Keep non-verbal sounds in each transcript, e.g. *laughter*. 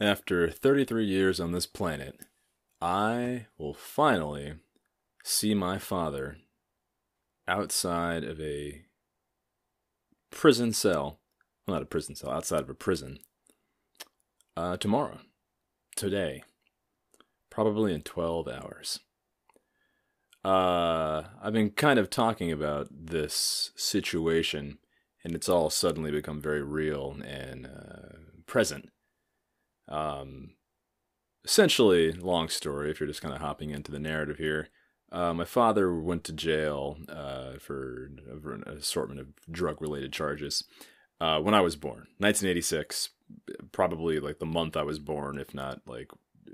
After 33 years on this planet, I will finally see my father outside of a prison cell. Well, not a prison cell, outside of a prison. Uh, tomorrow. Today. Probably in 12 hours. Uh, I've been kind of talking about this situation, and it's all suddenly become very real and uh, present um, essentially, long story, if you're just kind of hopping into the narrative here, uh, my father went to jail uh, for, an assortment of drug related charges uh, when I was born, 1986, probably like the month I was born, if not like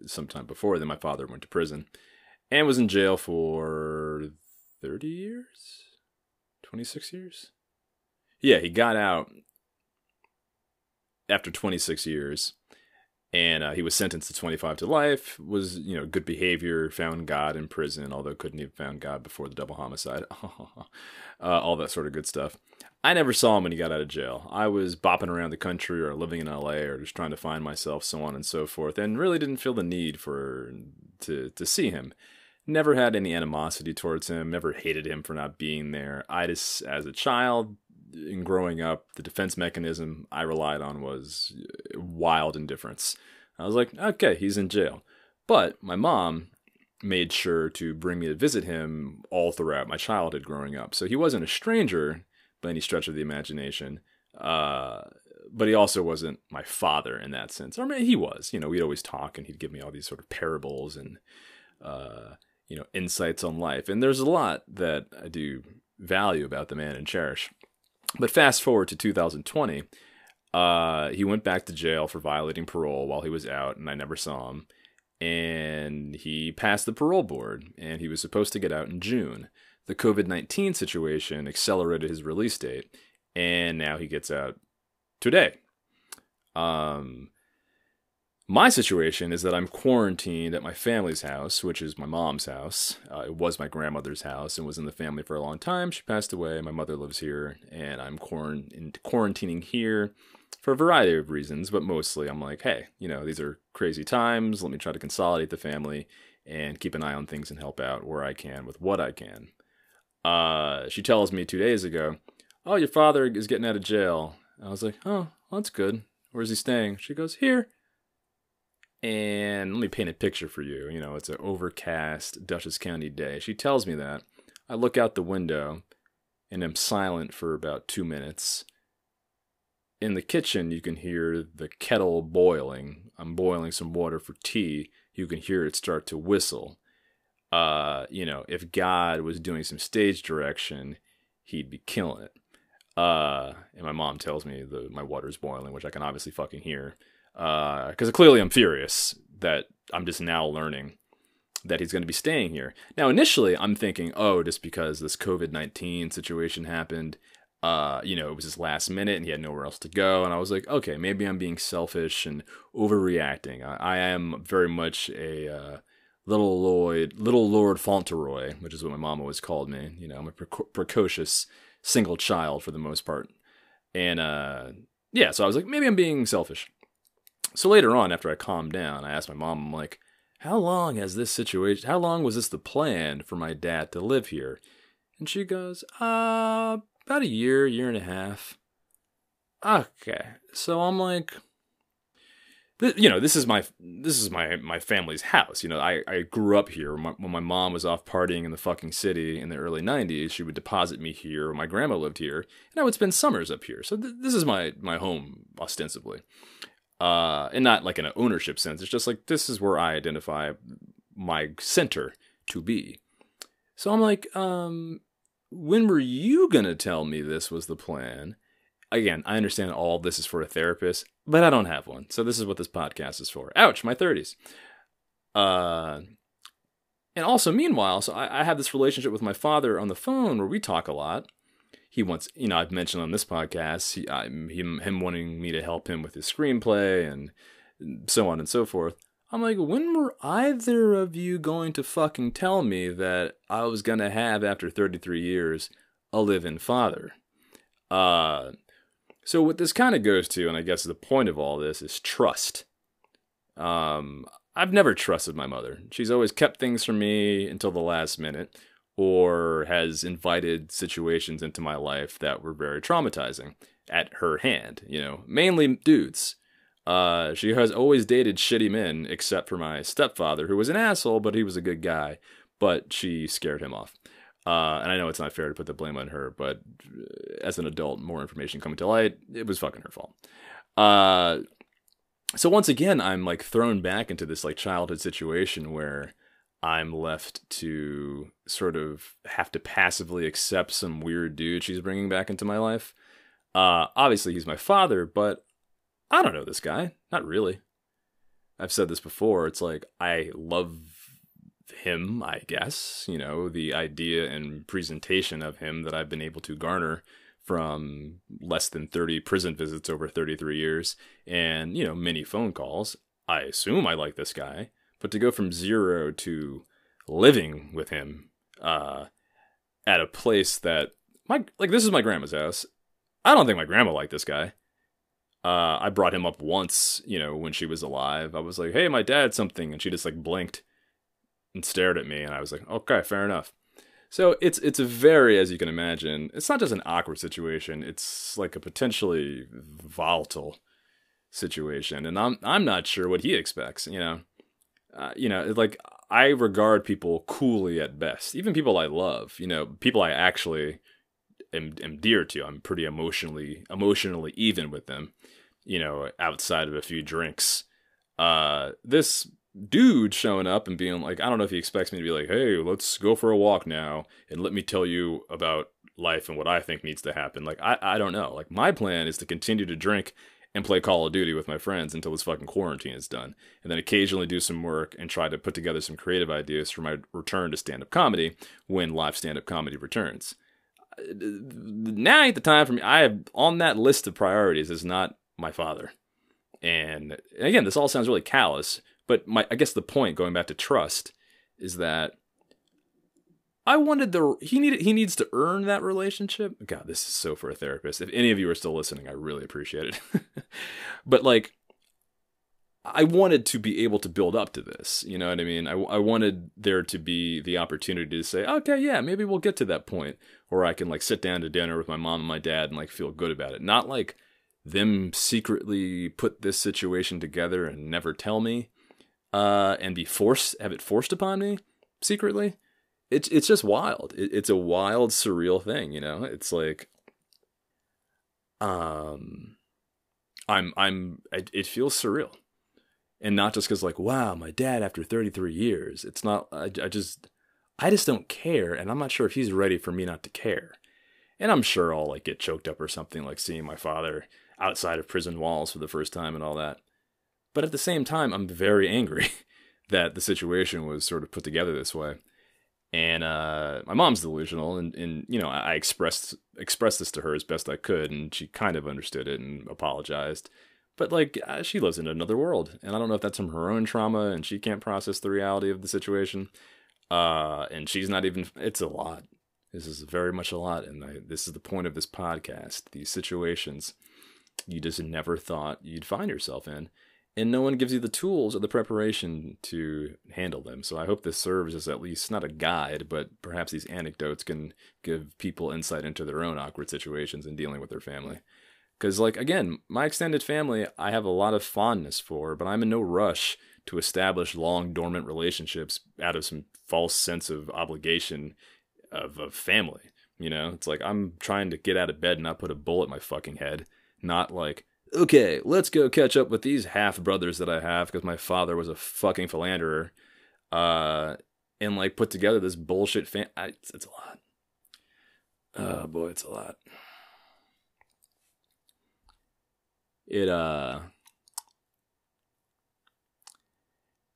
sometime before. Then my father went to prison and was in jail for 30 years, 26 years. Yeah, he got out after 26 years and uh, he was sentenced to 25 to life was you know good behavior found god in prison although couldn't have found god before the double homicide. *laughs* Uh, all that sort of good stuff. I never saw him when he got out of jail. I was bopping around the country or living in la or just trying to find myself so on and so forth and really didn't feel the need for to to see him. Never had any animosity towards him never hated him for not being there. I just as a child in growing up, the defense mechanism I relied on was wild indifference. I was like, okay, he's in jail. But my mom made sure to bring me to visit him all throughout my childhood growing up. So he wasn't a stranger by any stretch of the imagination. Uh, but he also wasn't my father in that sense. I mean, he was. You know, we'd always talk, and he'd give me all these sort of parables and, uh, you know, insights on life. And there's a lot that I do value about the man and cherish. But fast forward to 2020, uh, he went back to jail for violating parole while he was out, and I never saw him. And he passed the parole board, and he was supposed to get out in June. The COVID 19 situation accelerated his release date, and now he gets out today. Um, my situation is that I'm quarantined at my family's house, which is my mom's house. Uh, it was my grandmother's house and was in the family for a long time. She passed away. My mother lives here, and I'm quarantining here for a variety of reasons, but mostly I'm like, hey, you know, these are crazy times. Let me try to consolidate the family and keep an eye on things and help out where I can with what I can. Uh, she tells me two days ago, oh, your father is getting out of jail. I was like, oh, well, that's good. Where's he staying? She goes, here and let me paint a picture for you. You know, it's an overcast Dutchess County day. She tells me that. I look out the window and am silent for about two minutes. In the kitchen, you can hear the kettle boiling. I'm boiling some water for tea. You can hear it start to whistle. Uh, you know, if God was doing some stage direction, he'd be killing it. Uh, and my mom tells me the my water's boiling, which I can obviously fucking hear because uh, clearly I'm furious that I'm just now learning that he's going to be staying here. Now, initially, I'm thinking, oh, just because this COVID 19 situation happened, uh, you know, it was his last minute and he had nowhere else to go. And I was like, okay, maybe I'm being selfish and overreacting. I, I am very much a uh, little Lloyd, little Lord Fauntleroy, which is what my mom always called me. You know, I'm a pre- precocious single child for the most part. And uh, yeah, so I was like, maybe I'm being selfish. So later on, after I calmed down, I asked my mom, I'm like, how long has this situation, how long was this the plan for my dad to live here? And she goes, uh, about a year, year and a half. Okay. So I'm like, you know, this is my this is my my family's house. You know, I, I grew up here. My, when my mom was off partying in the fucking city in the early '90s, she would deposit me here. My grandma lived here, and I would spend summers up here. So th- this is my my home ostensibly uh, and not like in an ownership sense. It's just like this is where I identify my center to be. So I'm like, um, when were you gonna tell me this was the plan? Again, I understand all this is for a therapist, but I don't have one. So this is what this podcast is for. Ouch, my 30s. Uh, and also, meanwhile, so I, I have this relationship with my father on the phone where we talk a lot he wants, you know, I've mentioned on this podcast, he, I, him, him wanting me to help him with his screenplay and so on and so forth. I'm like, when were either of you going to fucking tell me that I was gonna have, after 33 years, a live-in father? Uh, so what this kind of goes to, and I guess the point of all this is trust. Um, I've never trusted my mother. She's always kept things from me until the last minute or has invited situations into my life that were very traumatizing at her hand, you know, mainly dudes. Uh, she has always dated shitty men, except for my stepfather, who was an asshole, but he was a good guy. But she scared him off. Uh, and I know it's not fair to put the blame on her, but uh, as an adult, more information coming to light, it was fucking her fault. Uh, so once again, I'm like thrown back into this like childhood situation where I'm left to sort of have to passively accept some weird dude she's bringing back into my life. Uh, obviously, he's my father, but I don't know this guy. Not really. I've said this before. It's like I love him, I guess, you know, the idea and presentation of him that I've been able to garner from less than 30 prison visits over 33 years and, you know, many phone calls. I assume I like this guy, but to go from zero to living with him uh, at a place that my like this is my grandma's house. I don't think my grandma liked this guy. Uh, I brought him up once, you know, when she was alive. I was like, "Hey, my dad, something," and she just like blinked and stared at me, and I was like, "Okay, fair enough." So it's it's a very, as you can imagine, it's not just an awkward situation. It's like a potentially volatile situation, and I'm I'm not sure what he expects. You know, uh, you know, like I regard people coolly at best, even people I love. You know, people I actually am, am dear to. I'm pretty emotionally emotionally even with them. You know, outside of a few drinks. Uh, this dude showing up and being like, I don't know if he expects me to be like, hey, let's go for a walk now and let me tell you about life and what I think needs to happen. Like, I, I don't know. Like, my plan is to continue to drink and play Call of Duty with my friends until this fucking quarantine is done. And then occasionally do some work and try to put together some creative ideas for my return to stand up comedy when live stand up comedy returns. Now ain't the time for me. I have on that list of priorities is not my father. And again, this all sounds really callous, but my I guess the point going back to trust is that I wanted the he needed he needs to earn that relationship. God, this is so for a therapist. If any of you are still listening, I really appreciate it. *laughs* but like I wanted to be able to build up to this. You know what I mean? I, I wanted there to be the opportunity to say, okay, yeah, maybe we'll get to that point where I can like sit down to dinner with my mom and my dad and like feel good about it. Not like them secretly put this situation together and never tell me uh, and be forced have it forced upon me secretly. It's it's just wild. It, it's a wild, surreal thing. You know, it's like, um, I'm I'm it, it feels surreal, and not just because like wow, my dad after 33 years. It's not. I, I just I just don't care, and I'm not sure if he's ready for me not to care. And I'm sure I'll like get choked up or something like seeing my father outside of prison walls for the first time and all that. But at the same time, I'm very angry *laughs* that the situation was sort of put together this way. And uh, my mom's delusional, and, and you know I expressed expressed this to her as best I could, and she kind of understood it and apologized. But like uh, she lives in another world, and I don't know if that's from her own trauma, and she can't process the reality of the situation. Uh, and she's not even. It's a lot. This is very much a lot, and I, this is the point of this podcast. These situations you just never thought you'd find yourself in and no one gives you the tools or the preparation to handle them. So I hope this serves as at least not a guide, but perhaps these anecdotes can give people insight into their own awkward situations in dealing with their family. Because, like, again, my extended family, I have a lot of fondness for, but I'm in no rush to establish long dormant relationships out of some false sense of obligation of, of family. You know, it's like I'm trying to get out of bed and not put a bullet in my fucking head, not like, okay, let's go catch up with these half brothers that I have because my father was a fucking philanderer, uh, and like put together this bullshit fan. It's, it's a lot. Oh boy, it's a lot. It uh.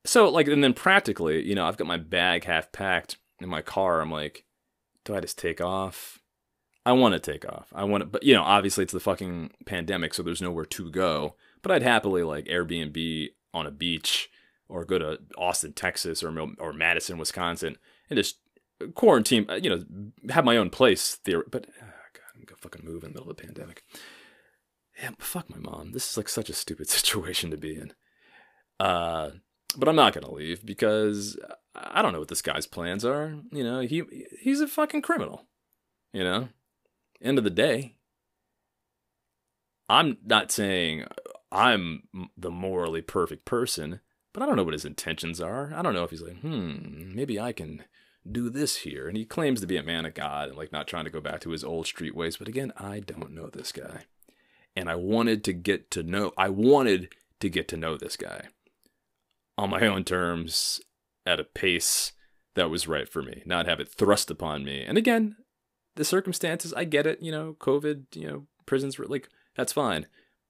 So like, and then practically, you know, I've got my bag half packed in my car. I'm like, do I just take off? I want to take off. I want to, but you know, obviously it's the fucking pandemic, so there's nowhere to go. But I'd happily like Airbnb on a beach or go to Austin, Texas, or or Madison, Wisconsin, and just quarantine. Uh, you know, have my own place. Theory, but oh God, I'm gonna fucking move in the middle of the pandemic. Yeah, fuck my mom. This is like such a stupid *laughs* situation to be in. Uh, but I'm not gonna leave because I don't know what this guy's plans are. You know, he he's a fucking criminal. You know, end of the day, I'm not saying I'm the morally perfect person, but I don't know what his intentions are. I don't know if he's like, hmm, maybe I can do this here. And he claims to be a man of God and like not trying to go back to his old street ways. But again, I don't know this guy. And I wanted to get to know, I wanted to get to know this guy on my own terms at a pace that was right for me, not have it thrust upon me. And again, the circumstances, I get it, you know, COVID, you know, prisons were like, that's fine.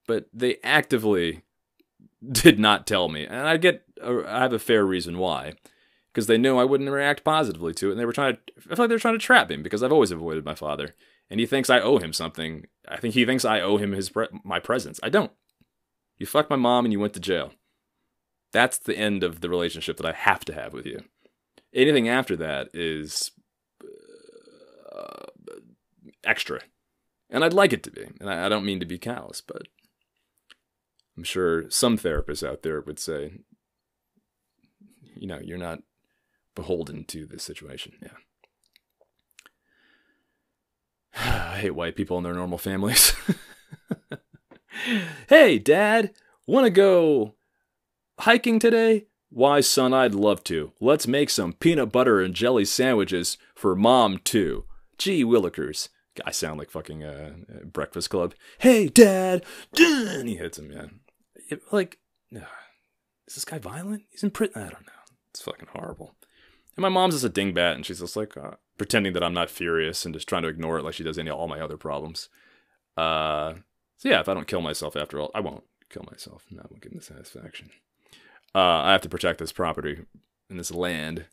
But they actively *laughs* did not tell me. And I get, I have a fair reason why. Because they knew I wouldn't react positively to it. And they were trying to, I feel like they're trying to trap him because I've always avoided my father. And he thinks I owe him something. I think he thinks I owe him his my presence. I don't. You fucked my mom and you went to jail. That's the end of the relationship that I have to have with you. Anything after that is uh, extra. And I'd like it to be. And I, don't mean to be callous, but I'm sure some therapists out there would say, you know, you're not beholden to this situation. Yeah. *sighs* I hate white people and their normal families. *laughs* hey, Dad, want to go hiking today? Why, son, I'd love to. Let's make some peanut butter and jelly sandwiches for Mom, too. Gee willikers. I sound like fucking uh, Breakfast Club. Hey, Dad! And he hits him, man. It, like, uh, is this guy violent? He's in prison. I don't know. It's fucking horrible. And my mom's just a dingbat, and she's just like uh, pretending that I'm not furious and just trying to ignore it like she does any all my other problems. Uh, so yeah, if I don't kill myself after all, I won't kill myself. No, I won't give him the satisfaction. Uh, I have to protect this property and this land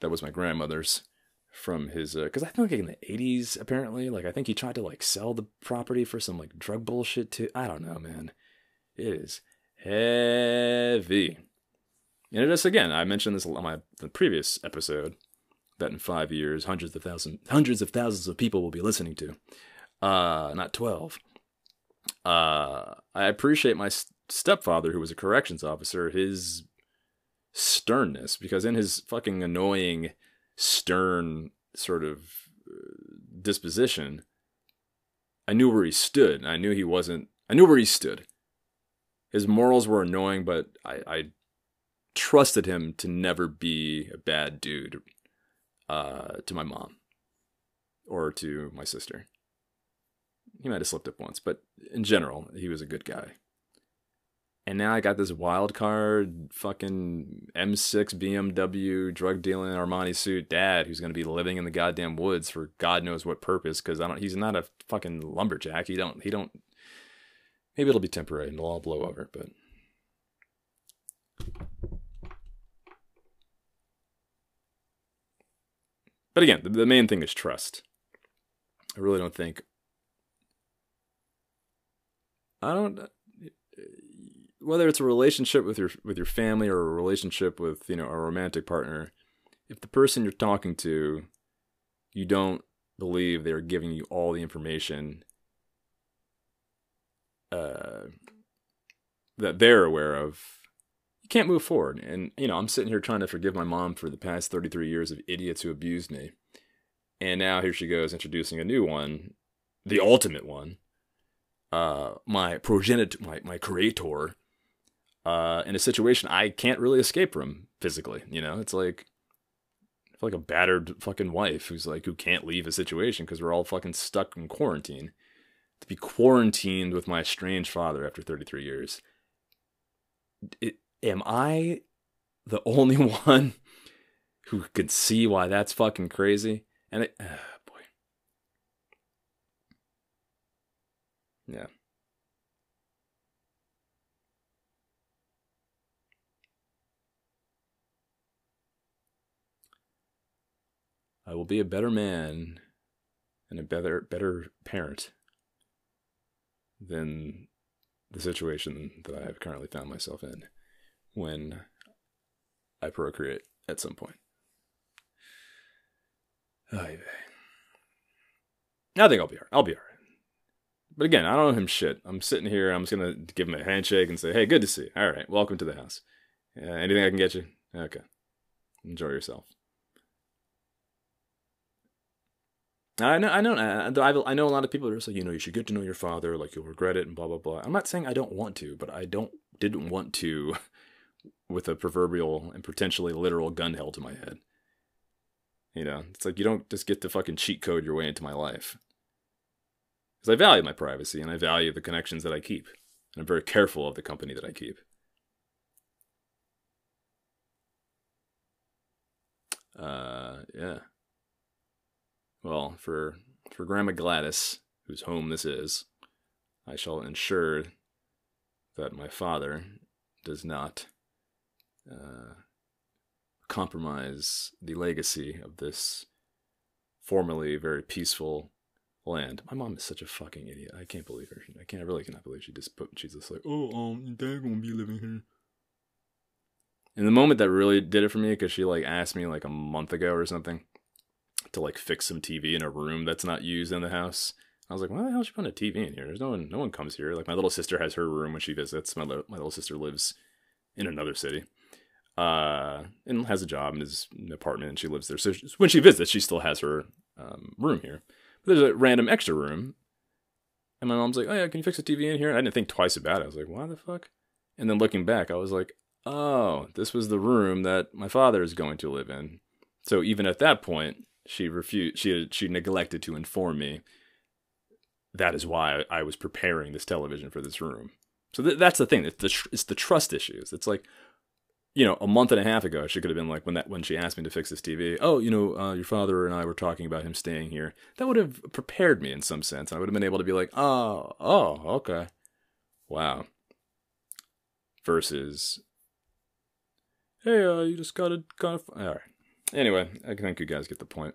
that was my grandmother's from his because uh, I think like in the 80s apparently like I think he tried to like sell the property for some like drug bullshit too. I don't know, man. It is heavy. And it is again. I mentioned this on my the previous episode that in five years, hundreds of thousands, hundreds of thousands of people will be listening to. Uh, not twelve. Uh, I appreciate my stepfather, who was a corrections officer, his sternness because in his fucking annoying, stern sort of uh, disposition, I knew where he stood. I knew he wasn't. I knew where he stood. His morals were annoying, but I, I trusted him to never be a bad dude uh, to my mom or to my sister. He might have slipped up once, but in general, he was a good guy. And now I got this wild card fucking M6 BMW drug dealing Armani suit dad who's going to be living in the goddamn woods for God knows what purpose because I don't he's not a fucking lumberjack. He don't he don't maybe it'll be temporary and it'll all blow over, but But again, the, the main thing is trust. I really don't think. I don't. Whether it's a relationship with your with your family or a relationship with you know a romantic partner, if the person you're talking to, you don't believe they're giving you all the information uh, that they're aware of, you can't move forward. And, you know, I'm sitting here trying to forgive my mom for the past 33 years of idiots who abused me. And now here she goes introducing a new one, the ultimate one, uh, my progenitor, my, my creator, uh, in a situation I can't really escape from physically. You know, it's like, like a battered fucking wife who's like, who can't leave a situation because we're all fucking stuck in quarantine. To be quarantined with my estranged father after 33 years. It, am I the *laughs* only one who could see why that's fucking crazy? And it, oh boy. Yeah. I will be a better man and a better better parent than the situation that I have currently found myself in when I procreate at some point. I think I'll be alright. I'll be alright. But again, I don't know him shit. I'm sitting here. I'm just gonna give him a handshake and say, "Hey, good to see you. All right, welcome to the house." Yeah, anything I can get you? Okay. Enjoy yourself. I know, I know, I know a lot of people are just like, you know, you should get to know your father, like you'll regret it, and blah blah blah. I'm not saying I don't want to, but I don't didn't want to, *laughs* with a proverbial and potentially literal gun held to my head. You know, it's like you don't just get to fucking cheat code your way into my life. Because I value my privacy and I value the connections that I keep, and I'm very careful of the company that I keep. Uh, yeah. Well, for for Grandma Gladys, whose home this is, I shall ensure that my father does not uh, compromise the legacy of this formerly very peaceful land. My mom is such a fucking idiot. I can't believe her. I can't. I really cannot believe she just put. She's just like, oh, um, dad gonna be living here. And the moment that really did it for me, because she like asked me like a month ago or something to like fix some TV in a room that's not used in the house. I was like, why the hell she putting a TV in here? There's no one, no one comes here. Like my little sister has her room when she visits. My, my little sister lives in another city, uh, and has a job and is an apartment, and she lives there. So when she visits, she still has her um, room here. But there's a random extra room, and my mom's like, oh yeah, can you fix a TV in here? I didn't think twice about it. I was like, why the fuck? And then looking back, I was like, oh, this was the room that my father is going to live in. So even at that point, she refused. She she neglected to inform me. That is why I was preparing this television for this room. So th- that's the thing. It's the it's the trust issues. It's like, you know, a month and a half ago, she could have been like when that when she asked me to fix this TV. Oh, you know, uh, your father and I were talking about him staying here. That would have prepared me in some sense. I would have been able to be like, oh, oh, okay, wow. Versus, hey, uh, you just gotta kind of all right. Anyway, I think you guys get the point.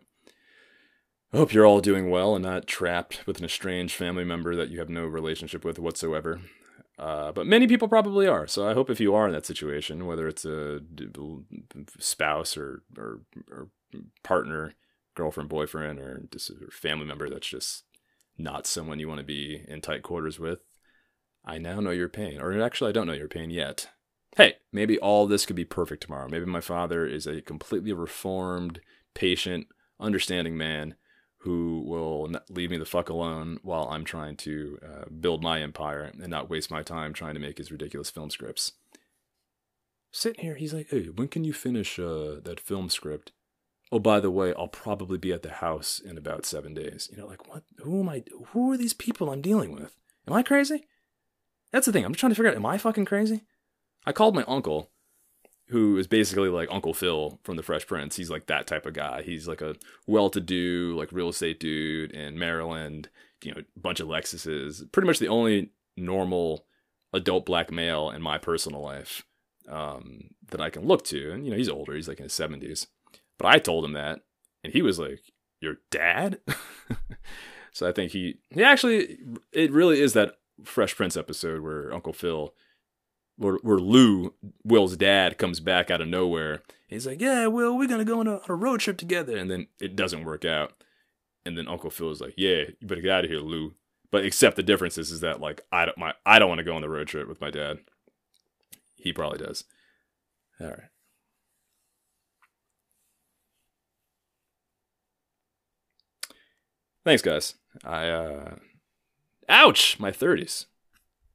I hope you're all doing well and not trapped with an estranged family member that you have no relationship with whatsoever. Uh, but many people probably are. So I hope if you are in that situation, whether it's a spouse or, or, or partner, girlfriend, boyfriend, or just a family member that's just not someone you want to be in tight quarters with, I now know your pain. Or actually, I don't know your pain yet hey, maybe all this could be perfect tomorrow. Maybe my father is a completely reformed, patient, understanding man who will leave me the fuck alone while I'm trying to uh, build my empire and not waste my time trying to make his ridiculous film scripts. Sitting here, he's like, hey, when can you finish uh, that film script? Oh, by the way, I'll probably be at the house in about seven days. You know, like, what? Who am I? Who are these people I'm dealing with? Am I crazy? That's the thing. I'm just trying to figure out, am I fucking crazy? I called my uncle, who is basically like Uncle Phil from The Fresh Prince. He's like that type of guy. He's like a well-to-do, like real estate dude in Maryland. You know, bunch of Lexuses. Pretty much the only normal adult black male in my personal life um, that I can look to. And you know, he's older. He's like in his seventies. But I told him that, and he was like, "Your dad." *laughs* so I think he he actually it really is that Fresh Prince episode where Uncle Phil where, where Lou, Will's dad, comes back out of nowhere. He's like, "Yeah, Will, we're gonna go on a, on a road trip together," and then it doesn't work out. And then Uncle Phil is like, "Yeah, you better get out of here, Lou." But except the difference is, is that like I don't my I don't want to go on the road trip with my dad. He probably does. All right. Thanks, guys. I uh, ouch, my thirties.